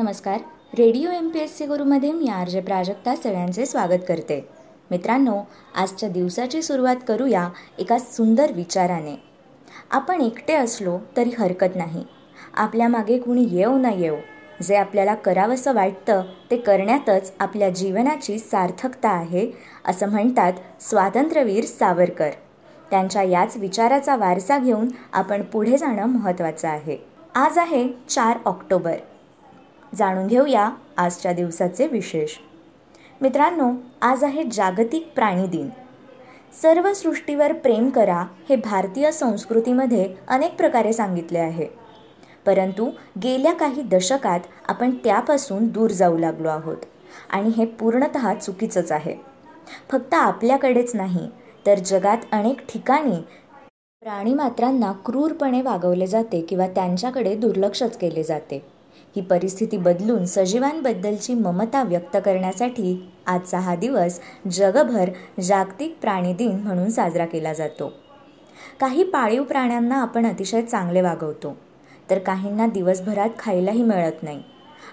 नमस्कार. Radio M P S C गुरुमध्ये मी R J Prajakta सगळ्यांचे स्वागत करते. मित्रांनो आजच्या दिवसाची सुरुवात करूया एका सुंदर विचाराने. आपण एकटे असलो तरी हरकत नाही. आपल्या मागे कुणी येऊ न येऊ. जे आपल्याला करावंसं वाटतं ते करण्यातच आपल्या जीवनाची सार्थकता आहे असं म्हणतात स्वातंत्र्यवीर सावरकर. त्यांच्या याच विचाराचा वारसा घेऊन आपण पुढे जाणं महत्त्वाचं आहे. आज आहे चार ऑक्टोबर. जाणून घेऊया आजच्या दिवसाचे विशेष. मित्रांनो आज आहे जागतिक प्राणी दिन. सर्व सृष्टीवर प्रेम करा हे भारतीय संस्कृतीमध्ये अनेक प्रकारे सांगितले आहे. परंतु गेल्या काही दशकात आपण त्यापासून दूर जाऊ लागलो आहोत आणि हे पूर्णत चुकीचंच आहे. फक्त आपल्याकडेच नाही तर जगात अनेक ठिकाणी प्राणीमात्रांना क्रूरपणे वागवले जाते किंवा त्यांच्याकडे दुर्लक्षच केले जाते. ही परिस्थिती बदलून सजीवांबद्दलची ममता व्यक्त करण्यासाठी आजचा हा दिवस जगभर जागतिक प्राणी दिन म्हणून साजरा केला जातो. काही पाळीव प्राण्यांना आपण अतिशय चांगले वागवतो तर काहींना दिवसभरात खायलाही मिळत नाही.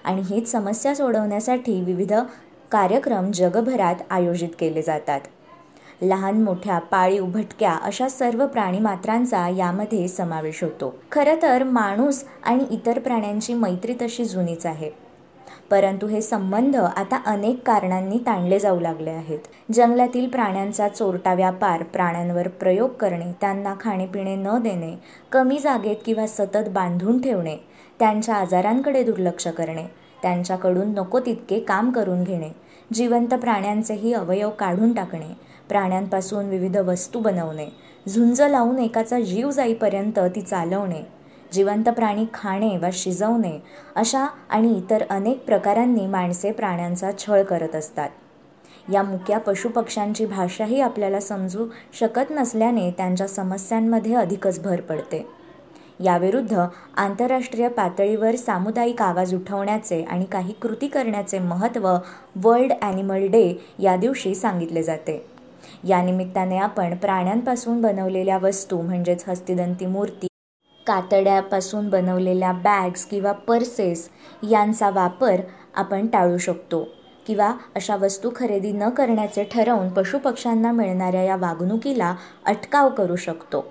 आणि हीच समस्या सोडवण्यासाठी विविध कार्यक्रम जगभरात आयोजित केले जातात. लहान मोठ्या पाळीव भटक्या अशा सर्व प्राणीमात्रांचा यामध्ये समावेश होतो. खरं तर माणूस आणि इतर प्राण्यांची मैत्री तशी जुनीच आहे. परंतु हे संबंध आता अनेक कारणांनी ताणले जाऊ लागले आहेत. जंगलातील प्राण्यांचा चोरटा व्यापार प्राण्यांवर प्रयोग करणे त्यांना खाणेपिणे न देणे कमी जागेत किंवा सतत बांधून ठेवणे त्यांच्या आजारांकडे दुर्लक्ष करणे त्यांच्याकडून नको तितके काम करून घेणे जिवंत प्राण्यांचेही अवयव काढून टाकणे प्राण्यांपासून विविध वस्तू बनवणे झुंज लावून एकाचा जीव जाईपर्यंत ती चालवणे जिवंत प्राणी खाणे वा शिजवणे अशा आणि इतर अनेक प्रकारांनी माणसे प्राण्यांचा छळ करत असतात. या मुक्या पशुपक्ष्यांची भाषाही आपल्याला समजू शकत नसल्याने त्यांच्या समस्यांमध्ये अधिकच भर पडते. याविरुद्ध आंतरराष्ट्रीय पातळीवर सामुदायिक आवाज उठवण्याचे आणि काही कृती करण्याचे महत्त्व वर्ल्ड ॲनिमल डे या दिवशी सांगितले जाते. या निमित्ताने आपण प्राण्यांपासून बनवलेल्या वस्तू म्हणजेच हस्तिदंती मूर्ती कातड्यापासून बनवलेल्या बॅग्स किंवा पर्सेस यांचा वापर आपण टाळू शकतो. किंवा अशा वस्तू खरेदी न करण्याचे ठरवून पशुपक्ष्यांना मिळणाऱ्या या वागणुकीला अटकाव करू शकतो.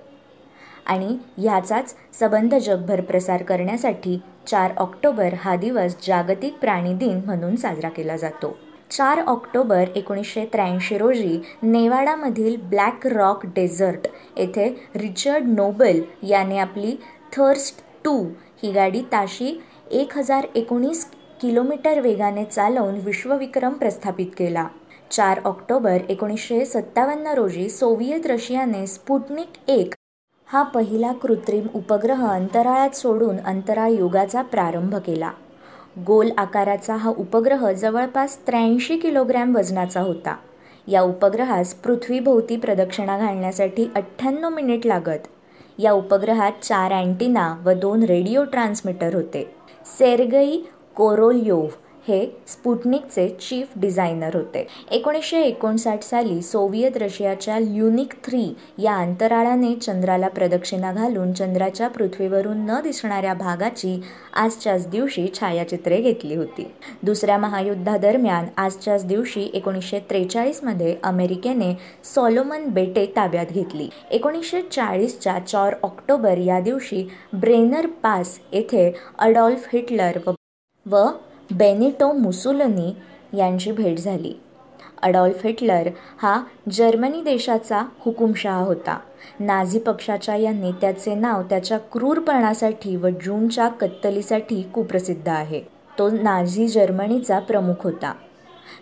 आणि ह्याचाच सबंध जगभर प्रसार करण्यासाठी चार ऑक्टोबर हा दिवस जागतिक प्राणी दिन म्हणून साजरा केला जातो. चार ऑक्टोबर एकोणीसशे त्र्याऐंशी रोजी नेवाडामधील ब्लॅक रॉक डेझर्ट येथे रिचर्ड नोबल याने आपली थर्स्ट टू ही गाडी ताशी एक हजार एकोणीस किलोमीटर वेगाने चालवून विश्वविक्रम प्रस्थापित केला. चार ऑक्टोबर एकोणीसशे सत्तावन्न रोजी सोव्हिएत रशियाने स्पुटनिक एक हा पहिला कृत्रिम उपग्रह अंतराळात सोडून अंतराळ युगाचा प्रारंभ केला. गोल आकाराचा हा उपग्रह जवळपास त्र्याऐंशी किलोग्रॅम वजनाचा होता. या उपग्रहास पृथ्वीभोवती प्रदक्षिणा घालण्यासाठी अठ्ठ्याण्णव मिनिट लागत. या उपग्रहात चार अँटिना व दोन रेडिओ ट्रान्समीटर होते. सेरगई कोरोल्योव्ह हे स्पुटनिकचे चीफ डिझायनर होते. एकोणीसशे एकोणसाठ साली सोव्हिएत रशियाच्या ल्युनिक थ्री या अंतराळाने चंद्राला प्रदक्षिणा घालून चंद्राच्या पृथ्वीवरून न दिसणाऱ्या भागाची आजच्याच दिवशी छायाचित्रे घेतली होती. दुसऱ्या महायुद्धादरम्यान आजच्याच दिवशी एकोणीसशे त्रेचाळीसमध्ये अमेरिकेने सॉलोमन बेटे ताब्यात घेतली. एकोणीसशे चाळीसच्या चार ऑक्टोबर या दिवशी ब्रेनर पास येथे अडॉल्फ हिटलर व बेनिटो मुसुलनी यांची भेट झाली. अडॉल्फ हिटलर हा जर्मनी देशाचा हुकुमशहा होता. नाझी पक्षाच्या या नेत्याचे नाव त्याच्या क्रूरपणासाठी व जूनच्या कत्तलीसाठी कुप्रसिद्ध आहे. तो नाझी जर्मनीचा प्रमुख होता.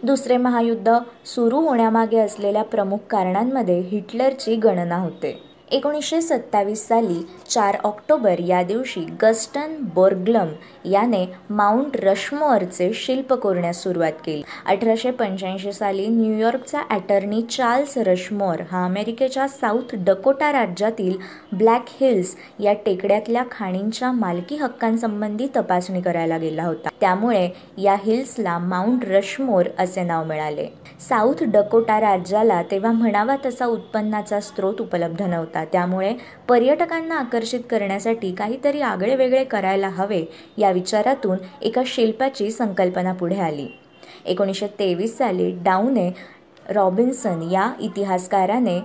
दुसरे महायुद्ध सुरू होण्यामागे असलेल्या प्रमुख कारणांमध्ये हिटलरची गणना होते. एकोणीसशे सत्तावीस साली चार ऑक्टोबर या दिवशी गस्टन बोर्ग्लम याने माउंट रशमोअरचे शिल्प कोरण्यास सुरुवात केली. अठराशे पंच्याऐंशी साली न्यूयॉर्कचा ॲटर्नी चार्ल्स रशमोअर हा अमेरिकेच्या साऊथ डकोटा राज्यातील ब्लॅक हिल्स या टेकड्यातल्या खाणींच्या मालकी हक्कांसंबंधी तपासणी करायला गेला होता. त्यामुळे या हिल्सला माउंट रशमोर असे नाव मिळाले. साऊथ डकोटा राज्याला तेव्हा म्हणावा तसा उत्पन्नाचा स्रोत उपलब्ध नव्हता. त्यामुळे पर्यटकांना आकर्षित करण्यासाठी काहीतरी आगळे वेगळे करायला हवे या विचारातून एका शिल्पाची संकल्पना पुढे आली. एकोणीसशे तेवीस साली डाऊने रॉबिन्सन या इतिहासकाराने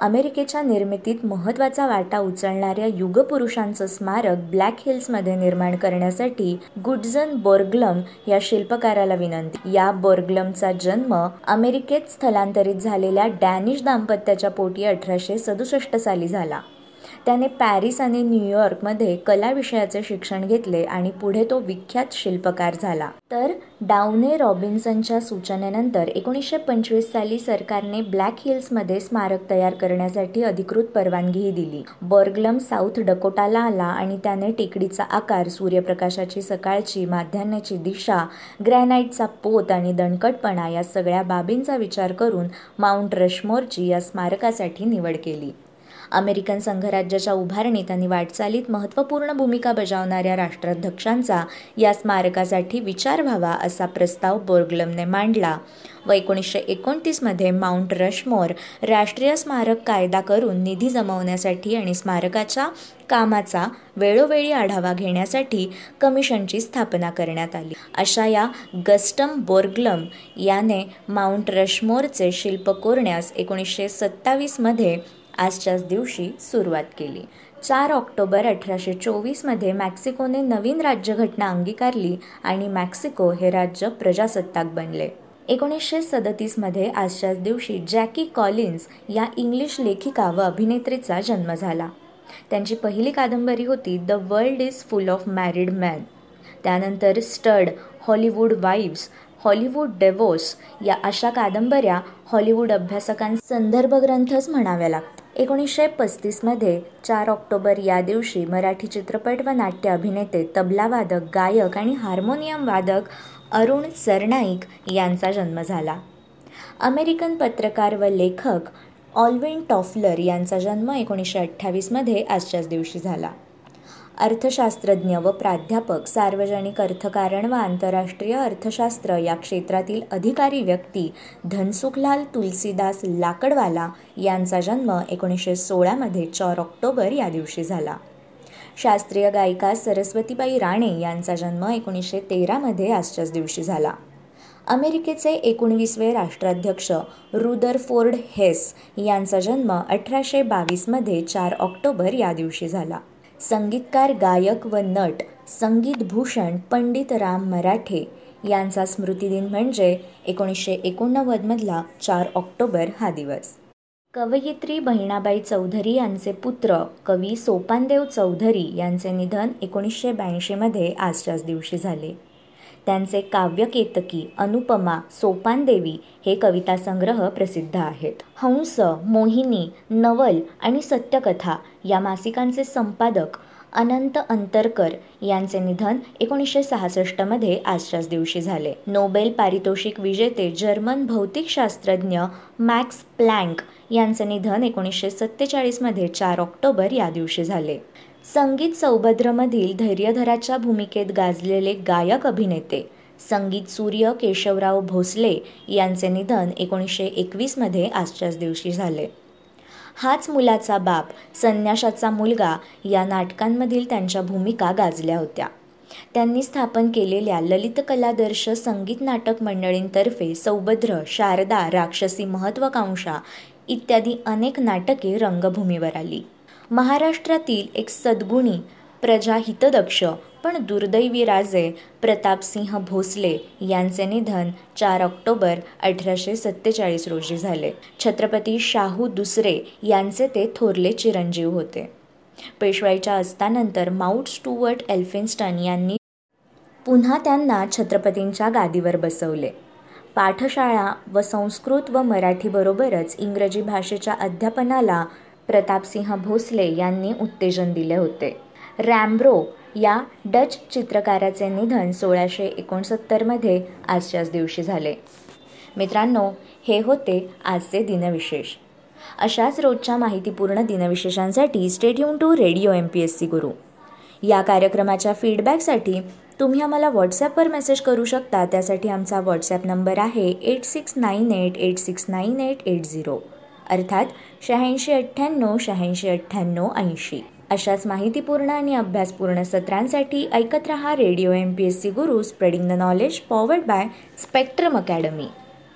अमेरिकेच्या निर्मितीत महत्त्वाचा वाटा उचलणाऱ्या युगपुरुषांचं स्मारक ब्लॅक हिल्समध्ये निर्माण करण्यासाठी गुडझन बोर्गलम या शिल्पकाराला विनंती. या बोर्गलमचा जन्म अमेरिकेत स्थलांतरित झालेल्या डॅनिश दाम्पत्याच्या पोटी अठराशे सदुसष्ट साली झाला. त्याने पॅरिस आणि न्यूयॉर्कमध्ये कला विषयाचे शिक्षण घेतले आणि पुढे तो विख्यात शिल्पकार झाला. तर डावने रॉबिन्सनच्या सूचनेनंतर एकोणीसशे पंचवीस साली सरकारने ब्लॅक हिल्समध्ये स्मारक तयार करण्यासाठी अधिकृत परवानगीही दिली. बर्गलम साऊथ डकोटाला आला आणि त्याने टेकडीचा आकार सूर्यप्रकाशाची सकाळची माध्यान्हाची दिशा ग्रॅनाईटचा पोत आणि दणकटपणा या सगळ्या बाबींचा विचार करून माउंट रशमोरची या स्मारकासाठी निवड केली. अमेरिकन संघराज्याच्या उभारणीत आणि वाटचालीत महत्त्वपूर्ण भूमिका बजावणाऱ्या राष्ट्राध्यक्षांचा या स्मारकासाठी विचार व्हावा असा प्रस्ताव बोर्गलमने मांडला. व एकोणीसशे एकोणतीसमध्ये माउंट रशमोर राष्ट्रीय स्मारक कायदा करून निधी जमवण्यासाठी आणि स्मारकाच्या कामाचा वेळोवेळी आढावा घेण्यासाठी कमिशनची स्थापना करण्यात आली. अशा या गस्टम बोर्गलम याने माउंट रशमोरचे शिल्प कोरण्यास एकोणीसशे सत्तावीसमध्ये आजच्याच दिवशी सुरुवात केली. चार ऑक्टोबर अठराशे चोवीसमध्ये मॅक्सिकोने नवीन राज्यघटना अंगीकारली आणि मॅक्सिको हे राज्य प्रजासत्ताक बनले. एकोणीसशे सदतीसमध्ये आजच्याच दिवशी जॅकी कॉलिन्स या इंग्लिश लेखिका व अभिनेत्रीचा जन्म झाला. त्यांची पहिली कादंबरी होती the world is full of married man त्यानंतर stud Hollywood wives Hollywood divorces या अशा कादंबऱ्या हॉलिवूड अभ्यासकांचा संदर्भग्रंथच म्हणाव्या लागतात. एकोणीसशे पस्तीसमध्ये चार ऑक्टोबर या दिवशी मराठी चित्रपट व नाट्य अभिनेते तबलावादक गायक आणि हार्मोनियम वादक अरुण सरनाईक यांचा जन्म झाला. अमेरिकन पत्रकार व लेखक ऑल्विन टॉफलर यांचा जन्म एकोणीसशे अठ्ठावीसमध्ये आजच्याच दिवशी झाला. अर्थशास्त्रज्ञ व प्राध्यापक सार्वजनिक अर्थकारण व आंतरराष्ट्रीय अर्थशास्त्र या क्षेत्रातील अधिकारी व्यक्ती धनसुखलाल तुलसीदास लाकडवाला यांचा जन्म एकोणीसशे सोळामध्ये चार ऑक्टोबर या दिवशी झाला. शास्त्रीय गायिका सरस्वतीबाई राणे यांचा जन्म एकोणीसशे तेरामध्ये आजच्याच दिवशी झाला. अमेरिकेचे एकोणवीसवे राष्ट्राध्यक्ष रुदर फोर्ड हेस यांचा जन्म अठराशे बावीसमध्ये चार ऑक्टोबर या दिवशी झाला. संगीतकार गायक व नट संगीतभूषण पंडित राम मराठे यांचा स्मृतिदिन म्हणजे एकोणीसशे एकोणनव्वदमधला चार ऑक्टोबर हा दिवस. कवयित्री बहिणाबाई चौधरी यांचे पुत्र कवी सोपानदेव चौधरी यांचे निधन एकोणीसशे ब्याऐंशीमध्ये आजच्याच दिवशी झाले. त्यांचे काव्यकेतकी अनुपमा सोपानदेवी हे कविता संग्रह प्रसिद्ध आहेत. हंस मोहिनी नवल आणि सत्यकथा या मासिकांचे संपादक अनंत अंतरकर यांचे निधन एकोणीसशे सहासष्टमध्ये आजच्याच दिवशी झाले. नोबेल पारितोषिक विजेते जर्मन भौतिकशास्त्रज्ञ मॅक्स प्लँक यांचे निधन एकोणीसशे सत्तेचाळीसमध्ये चार ऑक्टोबर या दिवशी झाले. संगीत सौभद्रमधील धैर्यधराच्या भूमिकेत गाजलेले गायक अभिनेते संगीत सूर्य केशवराव भोसले यांचे निधन एकोणीसशे एकवीसमध्ये आजच्याच दिवशी झाले. हाच मुलाचा बाप संन्याशाचा मुलगा या नाटकांमधील त्यांच्या भूमिका गाजल्या होत्या. त्यांनी स्थापन केलेल्या ललित कलादर्श संगीत नाटक मंडळींतर्फे सौभद्र शारदा राक्षसी महत्त्वाकांक्षा इत्यादी अनेक नाटके रंगभूमीवर आली. महाराष्ट्रातील एक सद्गुणी प्रजाहितदक्ष पण दुर्दैवी राजे प्रतापसिंह भोसले यांचे निधन चार ऑक्टोबर अठराशे सत्तेचाळीस रोजी झाले. छत्रपती शाहू दुसरे यांचे ते थोरले चिरंजीव होते. पेशवाईच्या अस्तानंतर माउंट स्टुअर्ट एल्फिन्स्टन यांनी पुन्हा त्यांना छत्रपतींच्या गादीवर बसवले. पाठशाळा व संस्कृत व मराठीबरोबरच इंग्रजी भाषेच्या अध्यापनाला प्रतापसिंह भोसले यांनी उत्तेजन दिले होते. रॅम्ब्रो या डच चित्रकाराचे निधन सोळाशे एकोणसत्तरमध्ये आजच्याच दिवशी झाले. मित्रांनो हे होते आजचे दिनविशेष. अशाच रोजच्या माहितीपूर्ण दिनविशेषांसाठी stay tuned to radio M P S C Guru. या कार्यक्रमाच्या फीडबॅकसाठी तुम्ही आम्हाला व्हॉट्सॲपवर मेसेज करू शकता त्यासाठी आमचा व्हॉट्सॲप नंबर आहे eight six nine eight eight six nine eight eight zero अर्थात शहाऐंशी अठ्ठ्याण्णव शहाऐंशी अठ्ठ्याण्णव ऐंशी. अशाच माहितीपूर्ण आणि अभ्यासपूर्ण सत्रांसाठी ऐकत रहा radio M P S C Guru spreading the knowledge powered by Spectrum Academy